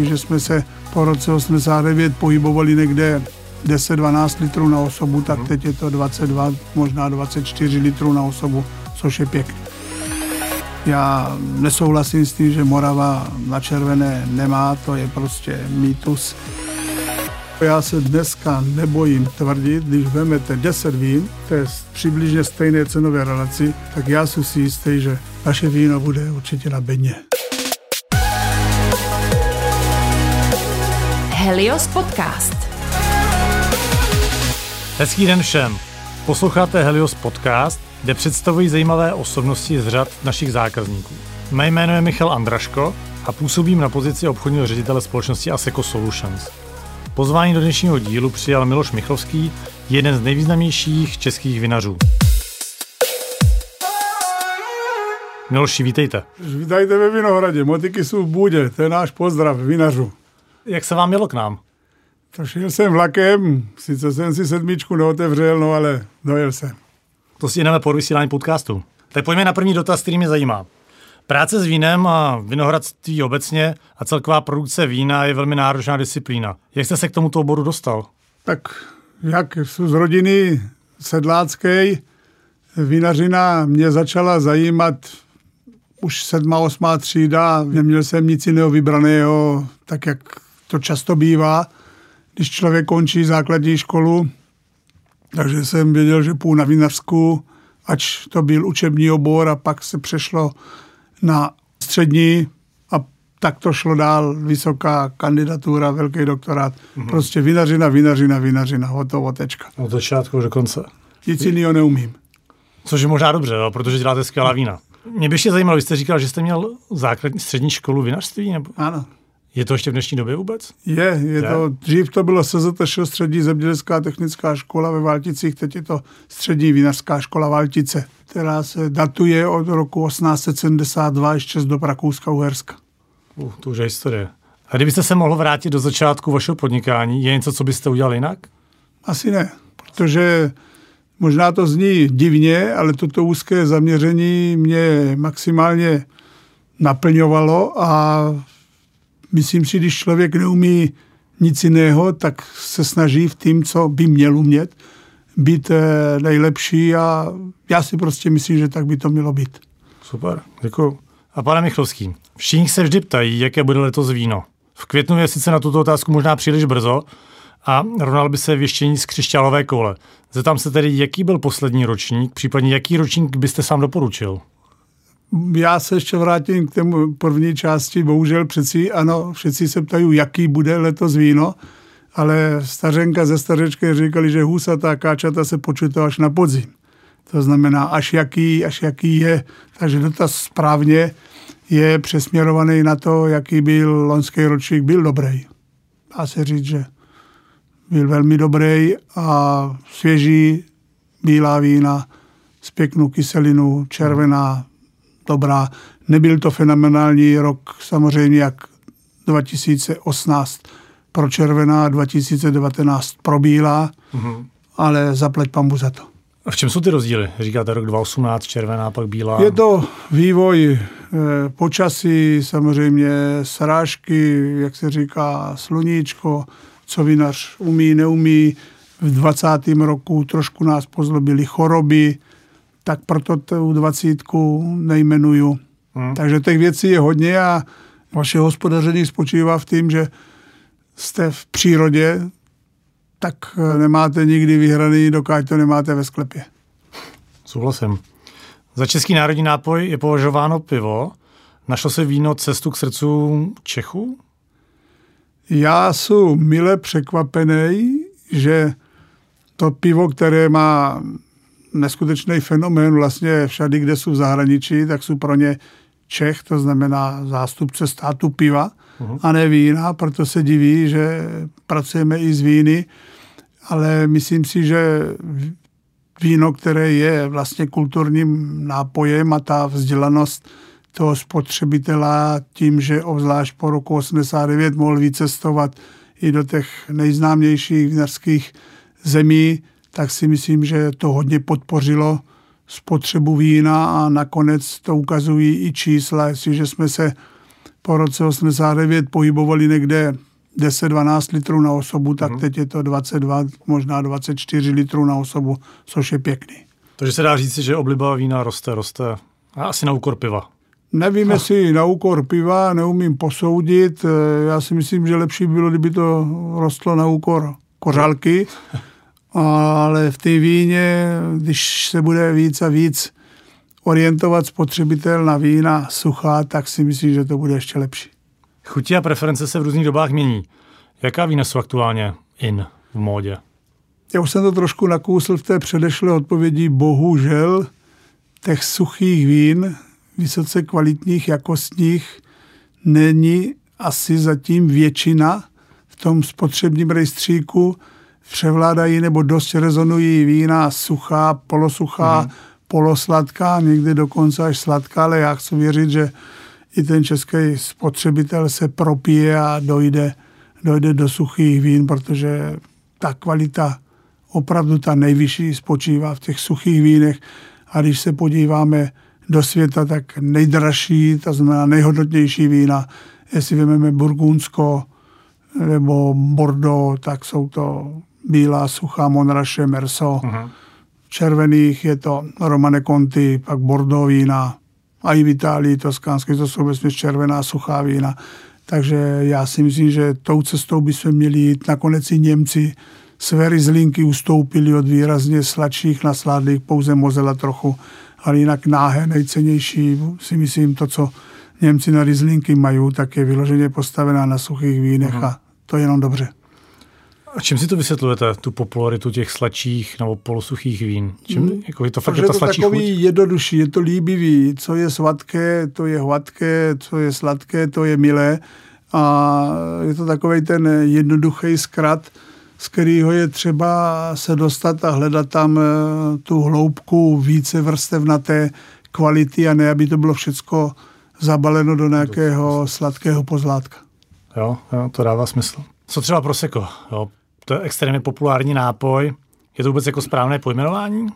jestliže jsme se po roce 89 pohybovali někde 10-12 litrů na osobu, tak teď je to 22, možná 24 litrů na osobu, což je pěkný. Já nesouhlasím s tím, že Morava na červené nemá, to je prostě mýtus. Já se dneska nebojím tvrdit, když vezmete 10 vín, to je přibližně stejné cenové relaci, tak já jsem si jistý, že vaše víno bude určitě na bedně. Helios Podcast. Hezký den všem. Posloucháte Helios Podcast, kde představují zajímavé osobnosti z řad našich zákazníků. Mé jméno je Michal Andraško a působím na pozici obchodního ředitele společnosti Aseco Solutions. Pozvání do dnešního dílu přijal Miloš Michlovský, jeden z nejvýznamnějších českých vinařů. Miloši, vítejte. Vítajte ve Vinohradě, motiky jsou v bůdě, to je náš pozdrav vinařů. Jak se vám mělo k nám? To šel jsem vlakem, sice jsem si sedmičku neotevřel, no ale dojel jsem. To si jdeme po vysílání podcastu. Tak pojďme na první dotaz, který mě zajímá. Práce s vínem a vinohradství obecně a celková produkce vína je velmi náročná disciplína. Jak jste se k tomuto oboru dostal? Tak jak jsou z rodiny sedlácké, vinařina mě začala zajímat už sedma, osmá třída, neměl jsem nic jiného vybraného, tak jak to často bývá, když člověk končí základní školu, takže jsem věděl, že půjdu na vinařskou, ač to byl učební obor a pak se přešlo na střední a tak to šlo dál, vysoká kandidatura, velký doktorát. Mm-hmm. Prostě vinařina, vinařina, vinařina, hotovo, tečka. Od začátku do konce. Nic jiného neumím. Což je možná dobře, jo, protože děláte skvělá vína. Mě by ještě zajímalo, vy jste říkal, že jste měl základní střední školu vinařství? Nebo... Ano. Je to ještě v dnešní době vůbec? Je, je, je? to, dřív to bylo SZTŠ, střední zemědělská technická škola ve Valticích, teď je to střední vinařská škola Valtice, která se datuje od roku 1872 ještě z dob Rakouska-Uherska. Uh, to už je historie. A kdybyste se mohl vrátit do začátku vašeho podnikání, je něco, co byste udělal jinak? Asi ne, protože možná to zní divně, ale toto úzké zaměření mě maximálně naplňovalo a myslím si, když člověk neumí nic jiného, tak se snaží v tím, co by měl umět, být eh, nejlepší a já si prostě myslím, že tak by to mělo být. Super, děkuji. A pane Michlovský, všichni se vždy ptají, jaké bude letos víno. V květnu je sice na tuto otázku možná příliš brzo a rovnal by se věštění z křišťálové koule. Zeptám se tedy, jaký byl poslední ročník, případně jaký ročník byste sám doporučil? Já se ještě vrátím k tému první části. Bohužel přeci, ano, všetci se ptají, jaký bude letos víno, ale stařenka ze stařečky říkali, že husatá káčata se počítá až na podzim. To znamená, až jaký, až jaký je. Takže dotaz správně je přesměrovaný na to, jaký byl loňský ročník, byl dobrý. Dá se říct, že byl velmi dobrý a svěží, bílá vína s pěknou kyselinu, červená, dobrá. Nebyl to fenomenální rok, samozřejmě jak 2018 pro červená, 2019 pro bílá, mm-hmm. ale zaplať pambu za to. A v čem jsou ty rozdíly? Říkáte rok 2018 červená, pak bílá. Je to vývoj e, počasí, samozřejmě srážky, jak se říká, sluníčko, co vinař umí, neumí. V 20. roku trošku nás pozlobily choroby, tak proto tu dvacítku nejmenuju. Hmm. Takže těch věcí je hodně a vaše hospodaření spočívá v tom, že jste v přírodě, tak eh, nemáte nikdy vyhraný, dokud to nemáte ve sklepě. Souhlasím. Za český národní nápoj je považováno pivo. Našlo se víno cestu k srdcu Čechů? Já jsem mile překvapený, že to pivo, které má neskutečný fenomén vlastně všady, kde jsou v zahraničí, tak jsou pro ně Čech, to znamená zástupce státu piva uh-huh. a ne vína, proto se diví, že pracujeme i s víny, ale myslím si, že víno, které je vlastně kulturním nápojem a ta vzdělanost toho spotřebitela tím, že obzvlášť po roku 89 mohl vycestovat i do těch nejznámějších vinařských zemí, tak si myslím, že to hodně podpořilo spotřebu vína a nakonec to ukazují i čísla, jestliže jsme se po roce 89 pohybovali někde 10-12 litrů na osobu, tak mm. teď je to 22, možná 24 litrů na osobu, což je pěkný. Takže se dá říct, že obliba vína roste, roste. A asi na úkor piva. Nevím, jestli na úkor piva, neumím posoudit. Já si myslím, že lepší bylo, kdyby to rostlo na úkor kořálky, ale v té víně, když se bude víc a víc orientovat spotřebitel na vína suchá, tak si myslím, že to bude ještě lepší. Chutí a preference se v různých dobách mění. Jaká vína jsou aktuálně in v módě? Já už jsem to trošku nakousl v té předešlé odpovědi. Bohužel těch suchých vín, vysoce kvalitních, jakostních, není asi zatím většina v tom spotřebním rejstříku. Převládají nebo dost rezonují vína suchá, polosuchá, mm-hmm. polosladká, někdy dokonce až sladká, ale já chci věřit, že i ten český spotřebitel se propije a dojde, dojde do suchých vín, protože ta kvalita opravdu ta nejvyšší spočívá v těch suchých vínech a když se podíváme do světa, tak nejdražší, to znamená nejhodnotnější vína, jestli vezmeme Burgundsko nebo Bordeaux, tak jsou to bílá, suchá Monraše, Merso. Uh-huh. Červených je to Romane Conti, pak Bordeaux vína, a i v Itálii toskánské, to jsou vesměs červená suchá vína. Takže já si myslím, že tou cestou by se měli jít. Nakonec i Němci své rizlinky ustoupili od výrazně sladších na sládlých, pouze mozela trochu, ale jinak náhé nejcennější si myslím to, co Němci na rizlinky mají, tak je vyloženě postavená na suchých vínech uh-huh. a to je jenom dobře. A čím si to vysvětlujete, tu popularitu těch sladších nebo polosuchých vín? Čím, hmm. jako je to fakt je ta sladší takový chuť? jednodušší, je to líbivý. Co je sladké, to je hladké, co je sladké, to je milé. A je to takový ten jednoduchý zkrat, z kterého je třeba se dostat a hledat tam eh, tu hloubku více vrstevnaté kvality a ne, aby to bylo všecko zabaleno do nějakého sladkého pozlátka. Jo, jo, to dává smysl. Co třeba Prosecco? Jo, to je extrémně populární nápoj. Je to vůbec jako správné pojmenování?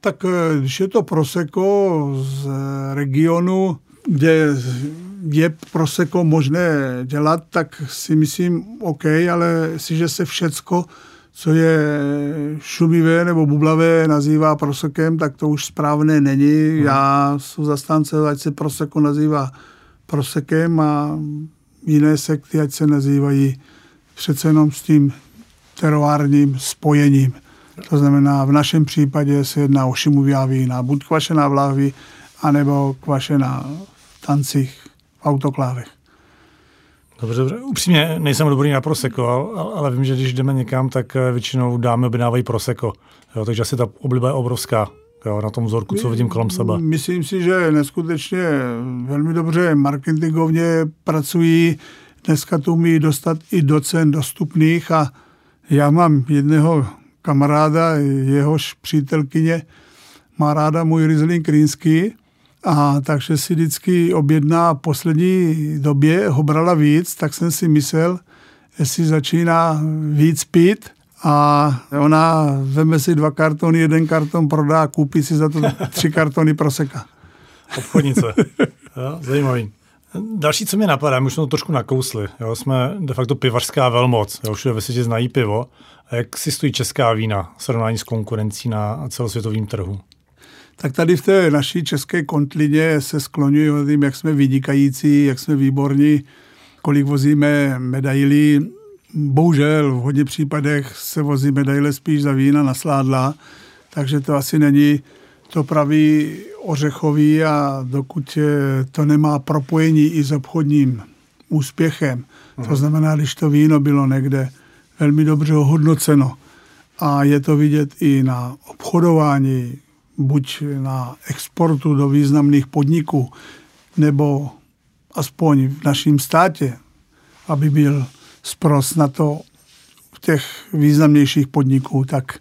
Tak eh, když je to Prosecco z regionu, kde je Prosecco možné dělat, tak si myslím OK, ale jestliže se všecko, co je šumivé nebo bublavé, nazývá prosekem, tak to už správné není. Hmm. Já jsem zastánce, ať se Prosecco nazývá prosekem a jiné sekty, ať se nazývají přece jenom s tím teroárním spojením. To znamená, v našem případě se jedná o šimuvá vína, buď kvašená v lahvi, anebo kvašená v tancích, v autoklávech. Dobře, dobře. Upřímně nejsem dobrý na proseko, ale vím, že když jdeme někam, tak eh, většinou dámy objednávají proseko. Jo, takže asi ta obliba je obrovská jo, na tom vzorku, co vidím kolem sebe. Myslím si, že neskutečně velmi dobře marketingovně pracují. Dneska to umí dostat i do cen dostupných a já mám jedného kamaráda, jehož přítelkyně má ráda můj Riesling Rýnský, a takže si vždycky objedná v poslední době, ho brala víc, tak jsem si myslel, jestli začíná víc pít a ona veme si dva kartony, jeden karton prodá, koupí si za to tři kartony proseka. Obchodnice. zajímavý. Další, co mě napadá, my už jsme to trošku nakousli. Jo? Jsme de facto pivařská velmoc. Jo? Všude ve světě znají pivo. A jak si stojí česká vína v srovnání s konkurencí na celosvětovém trhu? Tak tady v té naší české kontlině se skloňuji o tím, jak jsme vynikající, jak jsme výborní, kolik vozíme medailí. Bohužel v hodně případech se vozí medaile spíš za vína na sládla, takže to asi není to pravý ořechový a dokud to nemá propojení i s obchodním úspěchem, to mhm. znamená, když to víno bylo někde velmi dobře ohodnoceno a je to vidět i na obchodování, buď na exportu do významných podniků, nebo aspoň v našem státě, aby byl spros na to v těch významnějších podniků, tak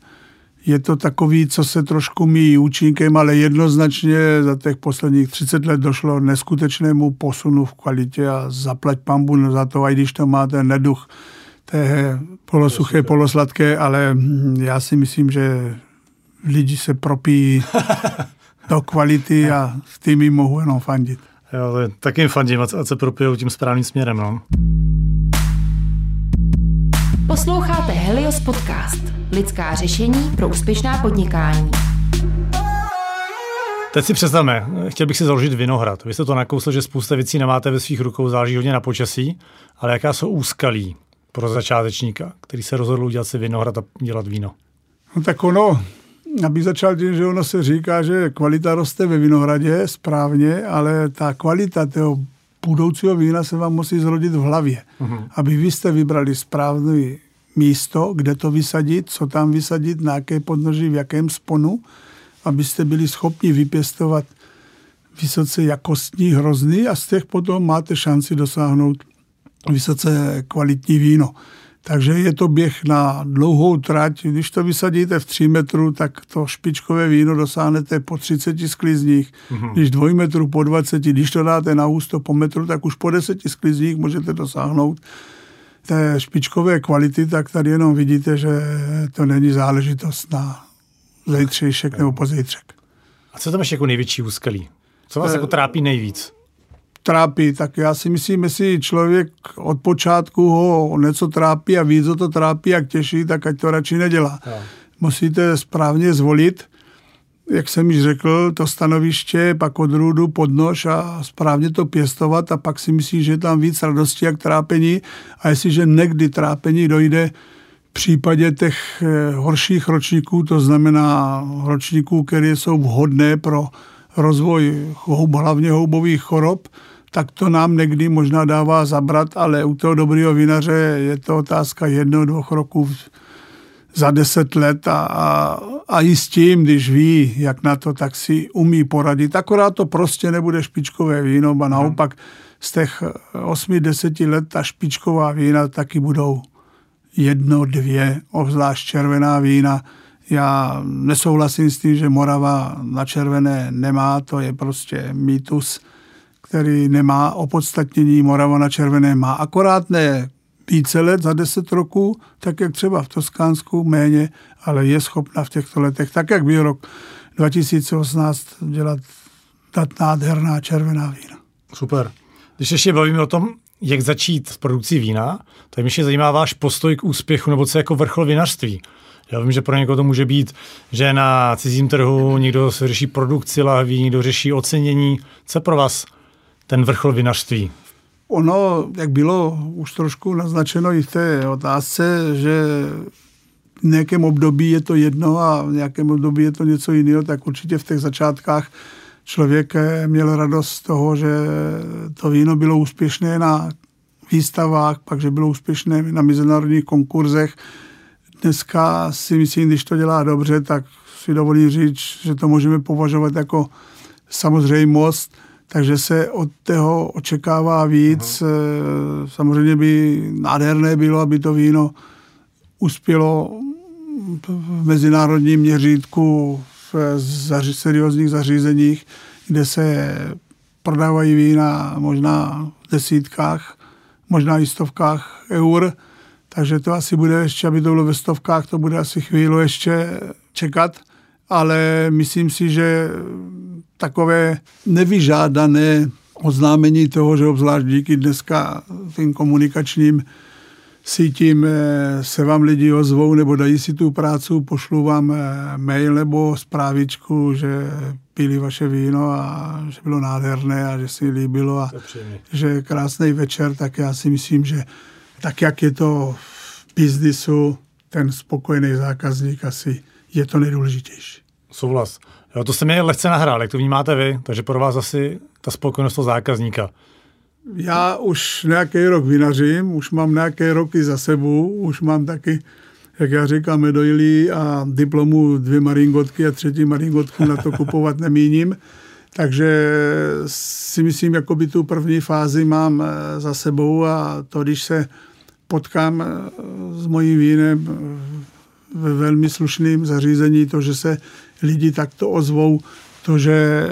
je to takový, co se trošku míjí účinkem, ale jednoznačně za těch posledních 30 let došlo neskutečnému posunu v kvalitě a zaplať pambu za to, i když to má ten neduch té polosuché, polosladké, ale já si myslím, že lidi se propíjí do kvality a s tím mohou jenom fandit. Jo, tak jim fandím, ať se propijou tím správným směrem. No. Posloucháte Helios Podcast. Lidská řešení pro úspěšná podnikání. Teď si představme, chtěl bych si založit vinohrad. Vy jste to nakousl, že spousta věcí nemáte ve svých rukou, záleží hodně na počasí, ale jaká jsou úskalí pro začátečníka, který se rozhodl udělat si vinohrad a dělat víno? No tak ono, abych začal tím, že ono se říká, že kvalita roste ve vinohradě správně, ale ta kvalita toho budoucího vína se vám musí zrodit v hlavě. Uh-huh. Aby vy jste vybrali správné místo, kde to vysadit, co tam vysadit, na jaké podnoží, v jakém sponu, abyste byli schopni vypěstovat vysoce jakostní hrozny a z těch potom máte šanci dosáhnout vysoce kvalitní víno. Takže je to běh na dlouhou trať. Když to vysadíte v 3 metru, tak to špičkové víno dosáhnete po 30 sklizních. Mm-hmm. Když dvoj metru po 20, když to dáte na ústo po metru, tak už po 10 sklizních můžete dosáhnout té špičkové kvality, tak tady jenom vidíte, že to není záležitost na zejtřejšek nebo pozejtřek. A co tam ještě jako největší úskalí? Co vás e, jako trápí nejvíc? trápí, tak já si myslím, jestli člověk od počátku ho něco trápí a ví, co to trápí, jak těší, tak ať to radši nedělá. No. Musíte správně zvolit, jak jsem již řekl, to stanoviště, pak odrůdu, podnož a správně to pěstovat a pak si myslím, že je tam víc radosti jak trápení. A jestliže někdy trápení dojde v případě těch eh, horších ročníků, to znamená ročníků, které jsou vhodné pro rozvoj houb, hlavně houbových chorob, tak to nám někdy možná dává zabrat, ale u toho dobrého vinaře je to otázka jedno, dvou roků za deset let a, a, a i s tím, když ví, jak na to, tak si umí poradit. Akorát to prostě nebude špičkové víno, a naopak z těch 8-10 let ta špičková vína taky budou jedno, dvě, obzvlášť červená vína. Já nesouhlasím s tím, že Morava na červené nemá, to je prostě mýtus který nemá opodstatnění, Morava na červené má akorát ne více let za deset roků, tak jak třeba v Toskánsku méně, ale je schopna v těchto letech, tak jak byl rok 2018, dělat dat nádherná červená vína. Super. Když ještě bavíme o tom, jak začít s produkcí vína, tak mě zajímá váš postoj k úspěchu nebo co jako vrchol vinařství. Já vím, že pro někoho to může být, že na cizím trhu někdo se řeší produkci lahví, někdo řeší ocenění. Co pro vás ten vrchol vinařství? Ono, jak bylo už trošku naznačeno i v té otázce, že v nějakém období je to jedno a v nějakém období je to něco jiného, tak určitě v těch začátkách člověk měl radost z toho, že to víno bylo úspěšné na výstavách, pak, že bylo úspěšné na mezinárodních konkurzech. Dneska si myslím, když to dělá dobře, tak si dovolím říct, že to můžeme považovat jako samozřejmost takže se od toho očekává víc. Aha. Eh, samozřejmě by nádherné bylo, aby to víno uspělo v mezinárodním měřítku v zaři, seriózních zařízeních, kde se prodávají vína možná v desítkách, možná i stovkách eur. Takže to asi bude ještě, aby to bylo ve stovkách, to bude asi chvíli ještě čekat. Ale myslím si, že takové nevyžádané oznámení toho, že obzvlášť díky dneska tím komunikačním sítím eh, se vám lidi ozvou nebo dají si tu práci, pošlu vám eh, mail nebo zprávičku, že pili vaše víno a že bylo nádherné a že si líbilo a že krásný večer, tak já si myslím, že tak, jak je to v biznisu, ten spokojený zákazník asi je to nejdůležitější. Souhlas. Jo, to se mi lehce nahrál, jak to vnímáte vy, takže pro vás asi ta spokojenost toho zákazníka. Já už nějaký rok vinařím, už mám nějaké roky za sebou, už mám taky, jak já říkám, medailí a diplomu dvě maringotky a třetí maringotku na to kupovat nemíním. Takže si myslím, jako by tu první fázi mám eh, za sebou a to, když se potkám eh, s mojím vínem ve velmi slušném zařízení, to, že se lidi takto ozvou, to, že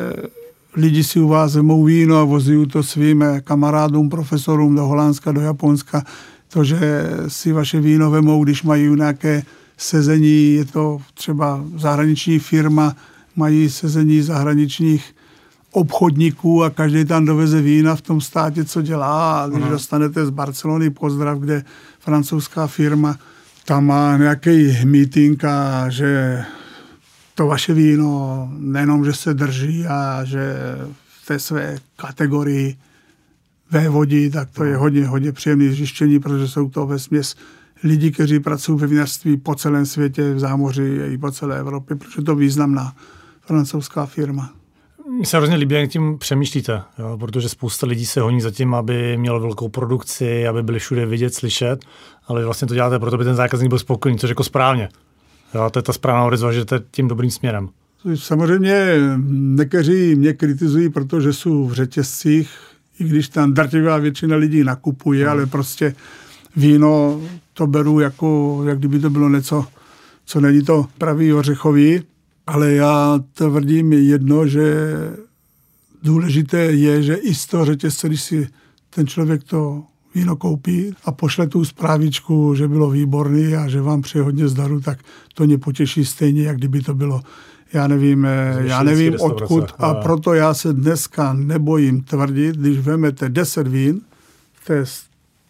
lidi si u vás vemou víno a vozí to svým kamarádům, profesorům do Holandska, do Japonska, to, že si vaše víno vemou, když mají nějaké sezení, je to třeba zahraniční firma, mají sezení zahraničních obchodníků a každý tam doveze vína v tom státě, co dělá. A když Aha. dostanete z Barcelony pozdrav, kde francouzská firma tam má nějaký meeting a že to vaše víno nejenom, že se drží a že v té své kategorii vévodí, tak to je hodně, hodně příjemné zjištění, protože jsou to ve směs lidi, kteří pracují ve vinařství po celém světě, v zámoří i po celé Evropě, protože to významná francouzská firma. Mně se hrozně líbí, jak tím přemýšlíte, jo, protože spousta lidí se honí za tím, aby měl velkou produkci, aby byli všude vidět, slyšet, ale vlastně to děláte proto, aby ten zákazník byl spokojený, což jako správně. Jo, to je ta správná odezva, že to je tím dobrým směrem. Samozřejmě někteří mě kritizují, protože jsou v řetězcích, i když tam drtivá většina lidí nakupuje, hmm. ale prostě víno to beru jako, jak kdyby to bylo něco, co není to pravý ořechový, ale já tvrdím jedno, že důležité je, že i z toho řetězce, když si ten člověk to víno koupí a pošle tu zprávičku, že bylo výborný a že vám přeje hodně zdaru, tak to mě potěší stejně, jak kdyby to bylo já nevím, eh, já nevím odkud a proto já se dneska nebojím tvrdit, když vezmete 10 vín v té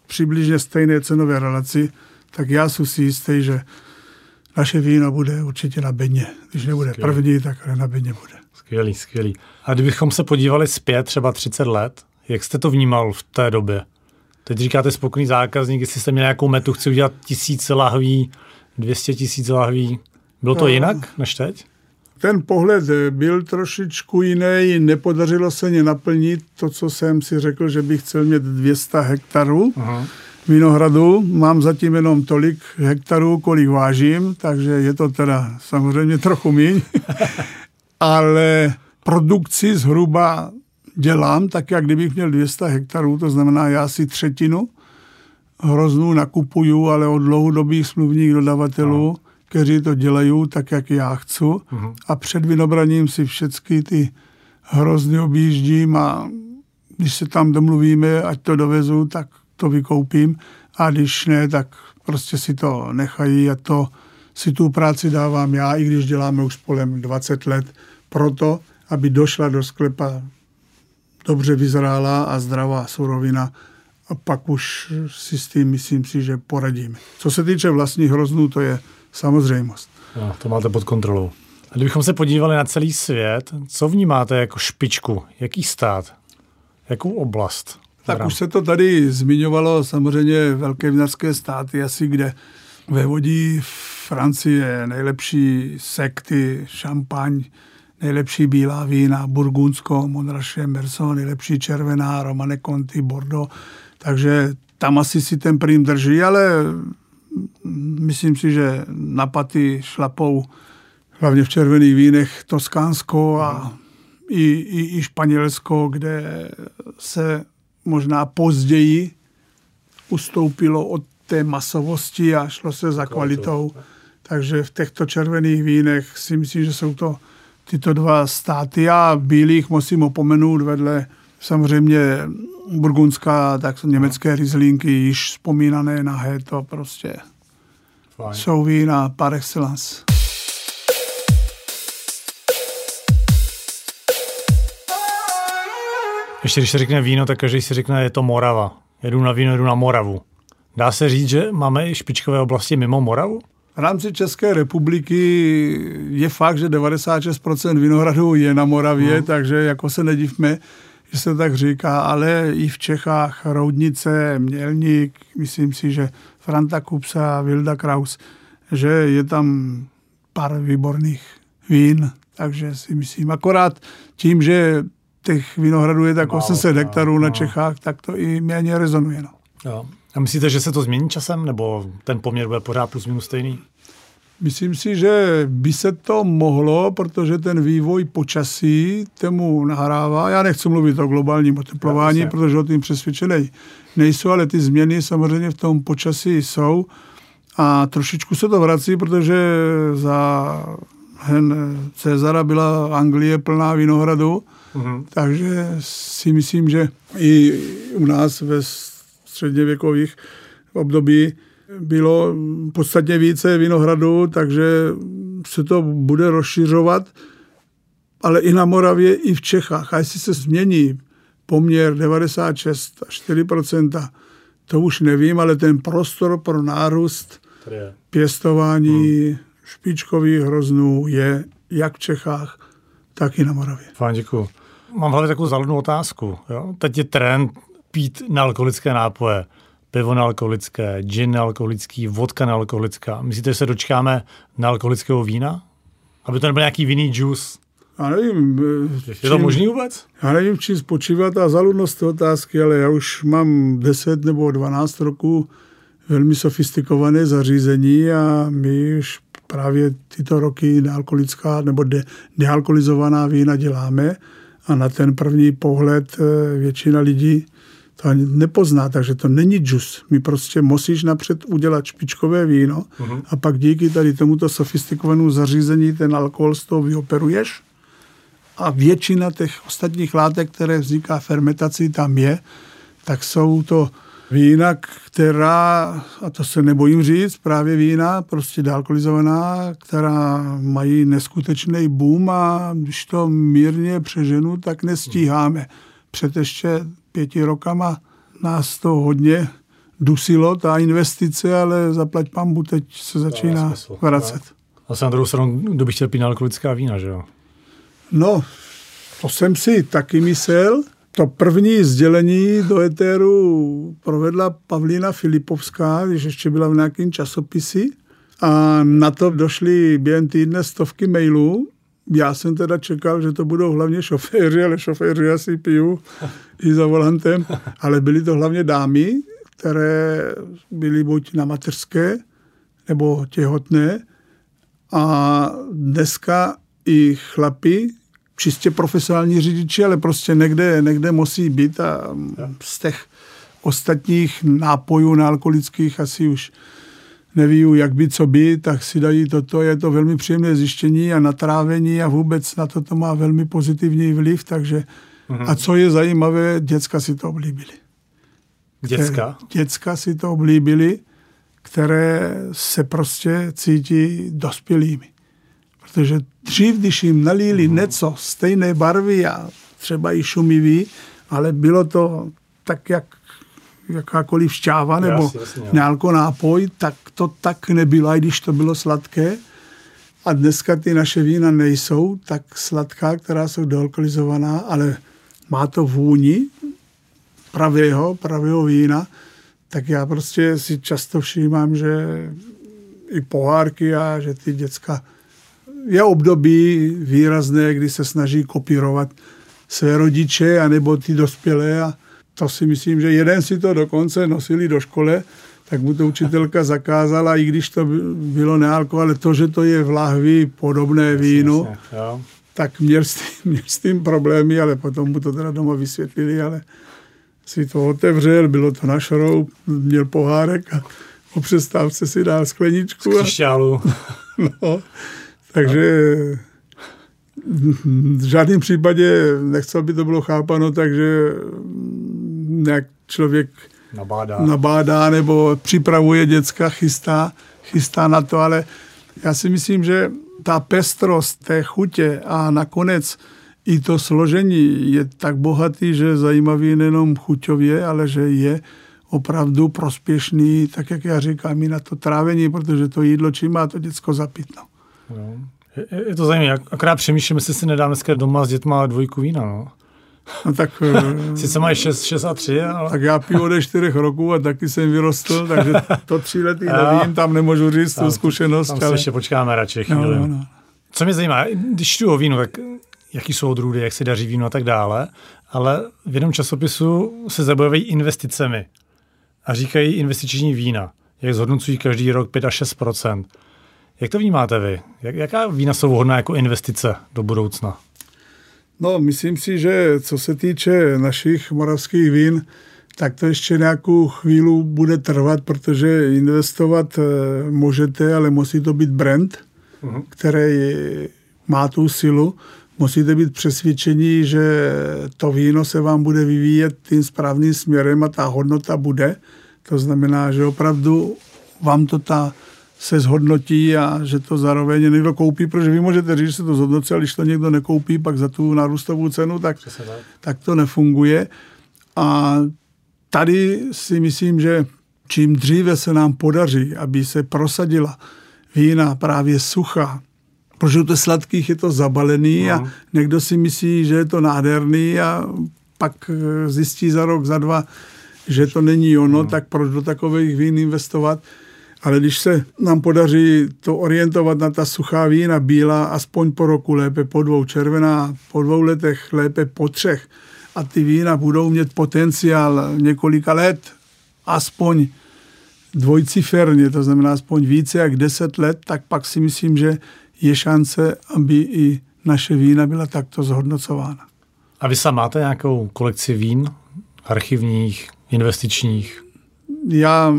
přibližně stejné cenové relaci, tak já jsem si jistý, že naše víno bude určitě na bedně. Když nebude skvělý. první, tak na bedně bude. Skvělý, skvělý. A kdybychom se podívali zpět třeba 30 let, jak jste to vnímal v té době? Teď říkáte spokojený zákazník, jestli jste měl nějakou metu, chci udělat tisíce lahví, 200 tisíc lahví. Bylo to no, jinak než teď? Ten pohled byl trošičku jiný, nepodařilo se mě naplnit to, co jsem si řekl, že bych chtěl mít 200 hektarů. Aha vinohradu. Mám zatím jenom tolik hektarů, kolik vážím, takže je to teda samozřejmě trochu míň. Ale produkci zhruba dělám tak, jak kdybych měl 200 hektarů, to znamená, já si třetinu hroznů nakupuju, ale od dlouhodobých smluvních dodavatelů, no. kteří to dělají tak, jak já chci. Uh-huh. A před vynobraním si všechny ty hrozny objíždím a když se tam domluvíme, ať to dovezu, tak to vykoupím a když ne, tak prostě si to nechají a to si tu práci dávám já, i když děláme už spolem 20 let, proto, aby došla do sklepa dobře vyzrála a zdravá surovina a pak už si s tím myslím si, že poradíme. Co se týče vlastních hroznů, to je samozřejmost. No, to máte pod kontrolou. A kdybychom se podívali na celý svět, co vnímáte jako špičku? Jaký stát? Jakou oblast? Tak už se to tady zmiňovalo, samozřejmě velké vinařské státy asi, kde ve vodí Francie nejlepší sekty, šampaň, nejlepší bílá vína, Burgundsko, Monraše, Merso, nejlepší červená, Romane Conti, Bordeaux. Takže tam asi si ten prým drží, ale myslím si, že na paty šlapou hlavně v červených vínech Toskánsko a i, i, i Španělsko, kde se možná později ustoupilo od té masovosti a šlo se za kvalitou. Takže v těchto červených vínech si myslím, že jsou to tyto dva státy. A bílých musím opomenout vedle samozřejmě burgundská, tak jsou německé rizlinky, již vzpomínané na to prostě Fajn. jsou vína par excellence. Ještě když se řekne víno, tak každý si řekne, je to Morava. Jedu na víno, jedu na Moravu. Dá se říct, že máme i špičkové oblasti mimo Moravu? V rámci České republiky je fakt, že 96% vinohradů je na Moravě, hmm. takže jako se nedivme, že se tak říká, ale i v Čechách Roudnice, Mělník, myslím si, že Franta Kupsa, Vilda Kraus, že je tam pár výborných vín, takže si myslím, akorát tím, že těch vinohradů je tak Málo, 800 hektarů na Čechách, tak to i méně rezonuje. No. Jo. A myslíte, že se to změní časem, nebo ten poměr bude pořád plus minus stejný? Myslím si, že by se to mohlo, protože ten vývoj počasí tomu nahrává. Já nechci mluvit o globálním oteplování, ja, protože o tím přesvědčený nejsou, ale ty změny samozřejmě v tom počasí jsou. A trošičku se to vrací, protože za Cezara byla Anglie plná vinohradu Mm-hmm. Takže si myslím, že i u nás ve středněvěkových období bylo podstatně více vinohradu, takže se to bude rozšiřovat ale i na Moravě, i v Čechách. A jestli se změní poměr 96 a 4% to už nevím, ale ten prostor pro nárůst pěstování hmm. špičkových hroznů je jak v Čechách, tak i na Moravě. Fajn, děkuji. Mám hlavně takovou záludnou otázku. Jo? Teď je trend pít nealkoholické nápoje. Pivo nealkoholické, gin nealkoholický, vodka nealkoholická. Myslíte, že se dočkáme nealkoholického vína? Aby to nebyl nějaký vinný juice? Já nevím. Je čím, to možný vůbec? Já nevím, čím spočívá ta zaludnost té otázky, ale já už mám 10 nebo 12 roků velmi sofistikované zařízení a my už právě tyto roky nealkoholická nebo de, nealkoholizovaná vína děláme a na ten první pohled eh, většina lidí to ani nepozná, takže to není džus. My prostě musíš napřed udělat špičkové víno uh-huh. a pak díky tady tomuto sofistikovanému zařízení ten alkohol z toho vyoperuješ a většina těch ostatních látek, které vzniká fermentací, tam je, tak jsou to vína, která, a to se nebojím říct, právě vína, prostě dálkolizovaná, která mají neskutečný boom a když to mírně přeženu, tak nestíháme. Před ještě pěti rokama nás to hodně dusilo, ta investice, ale zaplať pambu teď se začíná vracet. A se na druhou stranu, kdo by chtěl pít alkoholická vína, že jo? No, to jsem si taky myslel. To první sdělení do etéru provedla Pavlína Filipovská, když ještě byla v nějakém časopisi. A na to došly během týdne stovky mailů. Já jsem teda čekal, že to budou hlavně šoféři, ale šoféři asi piju i za volantem. Ale byly to hlavně dámy, které byly buď na mateřské nebo těhotné. A dneska i chlapi, čistě profesionální řidiči, ale prostě někde, někde musí být a z těch ostatních nápojů nealkoholických asi už neví, jak by, co by, tak si dají toto. Je to velmi příjemné zjištění a natrávení a vůbec na to to má velmi pozitivní vliv, takže mm-hmm. a co je zajímavé, děcka si to oblíbili. Děcka? Děcka si to oblíbili, které se prostě cítí dospělými protože dřív, když jim nalili mhm. něco stejné barvy a třeba i šumivý, ale bylo to tak, jak jakákoliv šťáva nebo nějaký nápoj, tak to tak nebylo, i když to bylo sladké. A dneska ty naše vína nejsou tak sladká, která jsou dealkoholizovaná, ale má to vůni pravého, pravého vína, tak já prostě si často všímám, že i pohárky a že ty děcka je období výrazné, kdy se snaží kopírovat své rodiče anebo ty dospělé a to si myslím, že jeden si to dokonce nosili do škole, tak mu to učitelka zakázala, i když to bylo nealko, ale to, že to je v lahvi podobné vínu, tak měl s, tím, měl s tím problémy, ale potom mu to teda doma vysvětlili, ale si to otevřel, bylo to na šroub, měl pohárek a po přestávce si dal skleničku. A, no, takže v žádném případě nechci, aby to bylo chápano, takže nějak člověk nabádá. nabádá nebo připravuje děcka, chystá, chystá na to, ale já si myslím, že ta pestrost té chutě a nakonec i to složení je tak bohatý, že je zajímavý nejenom chuťově, ale že je opravdu prospěšný, tak jak já říkám, i na to trávení, protože to jídlo čím má to děcko zapít. No. No. Je, je to zajímavé, akorát přemýšlím, jestli si nedám dneska doma s dětma dvojku vína, no. No tak... Sice mají 6, 6 a 3, ale... Tak já piju ode 4 roků a taky jsem vyrostl, takže to tři lety nevím, tam nemůžu říct tam, tu zkušenost. Tam ale... si ještě počkáme radši chvíli. No, no, no. Co mě zajímá, když tu o vínu, tak jaký jsou odrůdy, jak se daří víno a tak dále, ale v jednom časopisu se zabývají investicemi a říkají investiční vína, jak zhodnocují každý rok 5 až 6% jak to vnímáte vy? Jak, jaká vína jsou vhodná jako investice do budoucna? No, myslím si, že co se týče našich moravských vín, tak to ještě nějakou chvíli bude trvat, protože investovat eh, můžete, ale musí to být brand, uh-huh. který má tu silu. Musíte být přesvědčení, že to víno se vám bude vyvíjet tím správným směrem a ta hodnota bude. To znamená, že opravdu vám to ta se zhodnotí a že to zároveň někdo koupí, protože vy můžete říct, že se to zhodnotí, ale když to někdo nekoupí, pak za tu nárůstovou cenu, tak, tak to nefunguje. A tady si myslím, že čím dříve se nám podaří, aby se prosadila vína právě suchá, protože to sladkých je to zabalený no. a někdo si myslí, že je to nádherný a pak zjistí za rok, za dva, že to není ono, no. tak proč do takových vín investovat? Ale když se nám podaří to orientovat na ta suchá vína, bílá, aspoň po roku, lépe po dvou, červená po dvou letech, lépe po třech, a ty vína budou mít potenciál několika let, aspoň dvojciferně, to znamená aspoň více jak deset let, tak pak si myslím, že je šance, aby i naše vína byla takto zhodnocována. A vy sám máte nějakou kolekci vín, archivních, investičních? Já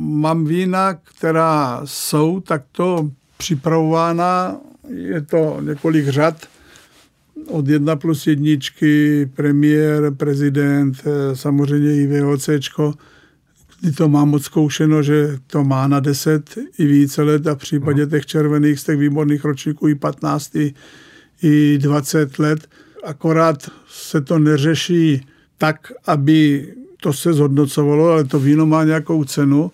mám vína, která jsou takto připravována. Je to několik řad od jedna plus jedničky, premiér, prezident, samozřejmě i VOCčko, kdy to má moc zkoušeno, že to má na 10 i více let a v případě těch červených z těch výborných ročníků i 15, i, i 20 let. Akorát se to neřeší tak, aby to se zhodnocovalo, ale to víno má nějakou cenu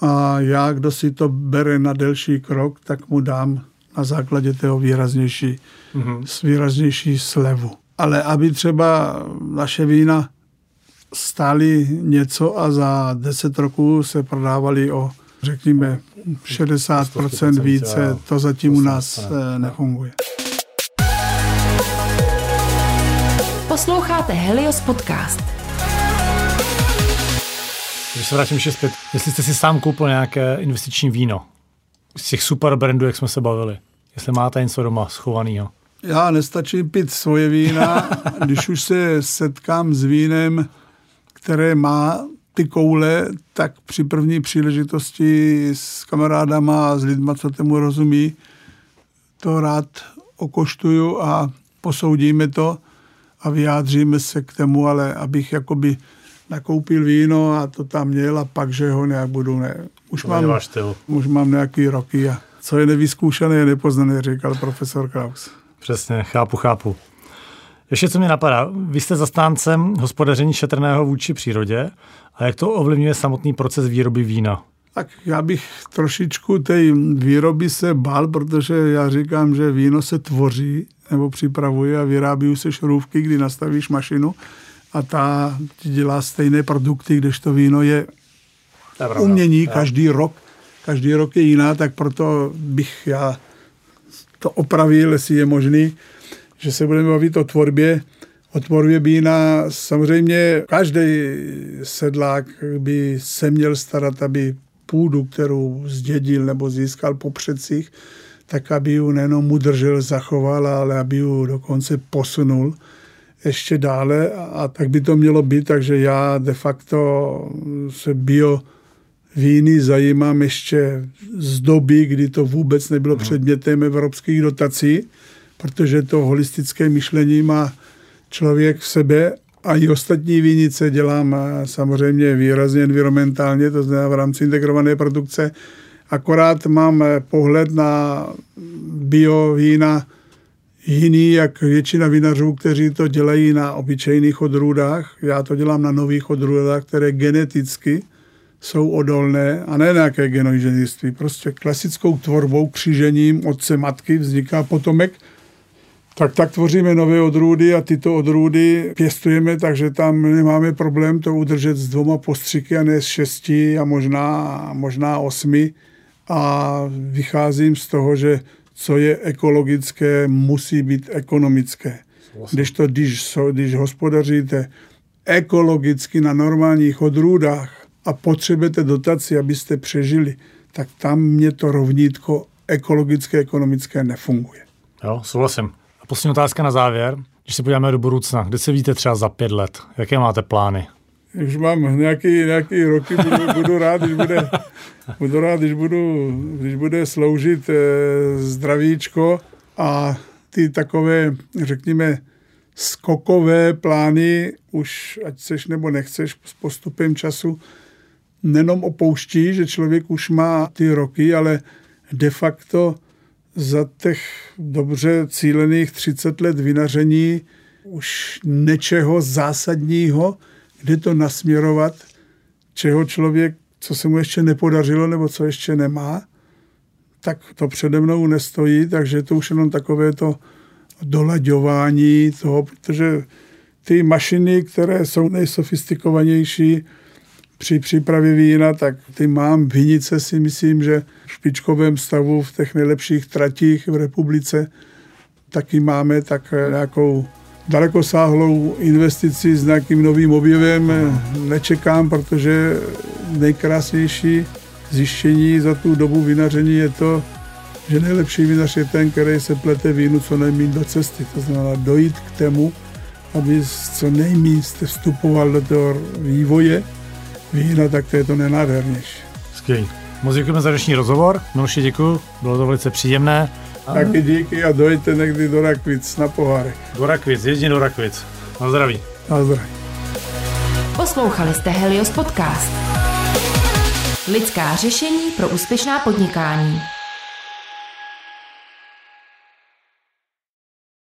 a já, kdo si to bere na delší krok, tak mu dám na základě toho výraznější, mm-hmm. výraznější slevu. Ale aby třeba naše vína stály něco a za 10 roků se prodávali o, řekněme, 60% více, to zatím u nás eh, nefunguje. Posloucháte Helios Podcast. Když se vrátím ještě zpět, jestli jste si sám koupil nějaké investiční víno? Z těch super brandů, jak jsme se bavili, jestli máte něco doma schovaného. Já nestačí pít svoje vína, když už se setkám s vínem, které má ty koule, tak při první příležitosti s kamarádama a s lidma, co tomu rozumí, to rád okoštuju a posoudíme to a vyjádříme se k tomu, ale abych jakoby nakoupil víno a to tam měl a pak, že ho nějak budu, ne. Už, to mám, už mám nějaký roky a co je nevyzkoušené, je nepoznané, říkal profesor Kraus. Přesně, chápu, chápu. Ještě co mě napadá, vy jste zastáncem hospodaření šetrného vůči přírodě a jak to ovlivňuje samotný proces výroby vína? Tak já bych trošičku té výroby se bál, protože já říkám, že víno se tvoří nebo připravuje a vyrábí se šrůvky, kdy nastavíš mašinu a ta dělá stejné produkty, když to víno je umění každý rok. Každý rok je jiná, tak proto bych já to opravil, jestli je možný, že se budeme bavit o tvorbě, o tvorbě vína. Samozřejmě každý sedlák by se měl starat, aby půdu, kterou zdědil nebo získal po předcích, tak aby ji nejenom udržel, zachoval, ale aby ji dokonce posunul ještě dále a tak by to mělo být, takže já de facto se bio víny zajímám ještě z doby, kdy to vůbec nebylo no. předmětem evropských dotací, protože to holistické myšlení má člověk v sebe a i ostatní vínice dělám samozřejmě výrazně environmentálně, to znamená v rámci integrované produkce. Akorát mám pohled na bio vína jiný, jak většina vinařů, kteří to dělají na obyčejných odrůdách. Já to dělám na nových odrůdách, které geneticky jsou odolné a ne nějaké genoinženýrství. Prostě klasickou tvorbou, křížením otce matky vzniká potomek, tak tak tvoříme nové odrůdy a tyto odrůdy pěstujeme, takže tam nemáme problém to udržet s dvoma postřiky a ne s šesti a možná, možná osmi. A vycházím z toho, že co je ekologické, musí být ekonomické. Když to, když, když hospodaříte ekologicky na normálních odrůdách a potřebujete dotaci, abyste přežili, tak tam mě to rovnítko ekologické, ekonomické nefunguje. Jo, souhlasím. A poslední otázka na závěr. Když se podíváme do budoucna, kde se vidíte třeba za pět let? Jaké máte plány? Už mám nějaký, nějaký roky, budu, budu rád, když bude, budu rád, když, budu, když bude sloužit eh, zdravíčko a ty takové, řekněme, skokové plány, už ať chceš nebo nechceš s postupem času, nenom opouští, že člověk už má ty roky, ale de facto za těch dobře cílených 30 let vinaření už něčeho zásadního, kde to nasměrovat, čeho člověk, co se mu ještě nepodařilo nebo co ještě nemá, tak to přede mnou nestojí, takže to už jenom takové to dolaďování toho, protože ty mašiny, které jsou nejsofistikovanější při přípravě vína, tak ty mám vinice si myslím, že v špičkovém stavu v těch nejlepších tratích v republice taky máme tak nějakou dalekosáhlou investici s nějakým novým objevem nečekám, protože nejkrásnější zjištění za tu dobu vinaření je to, že nejlepší vinař je ten, který se plete vínu co nejméně do cesty. To znamená dojít k tomu, aby co nejméně jste vstupoval do toho vývoje vína, tak to je to nenádhernější. Skvělý. Moc děkujeme za dnešní rozhovor. Miloši, děkuji, bylo to velice příjemné. Taky díky a dojďte někdy do Rakvic na pohárek. Do Rakvic, jedině do Rakvic. Na zdraví. Na zdraví. Poslouchali jste Helios Podcast. Lidská řešení pro úspěšná podnikání.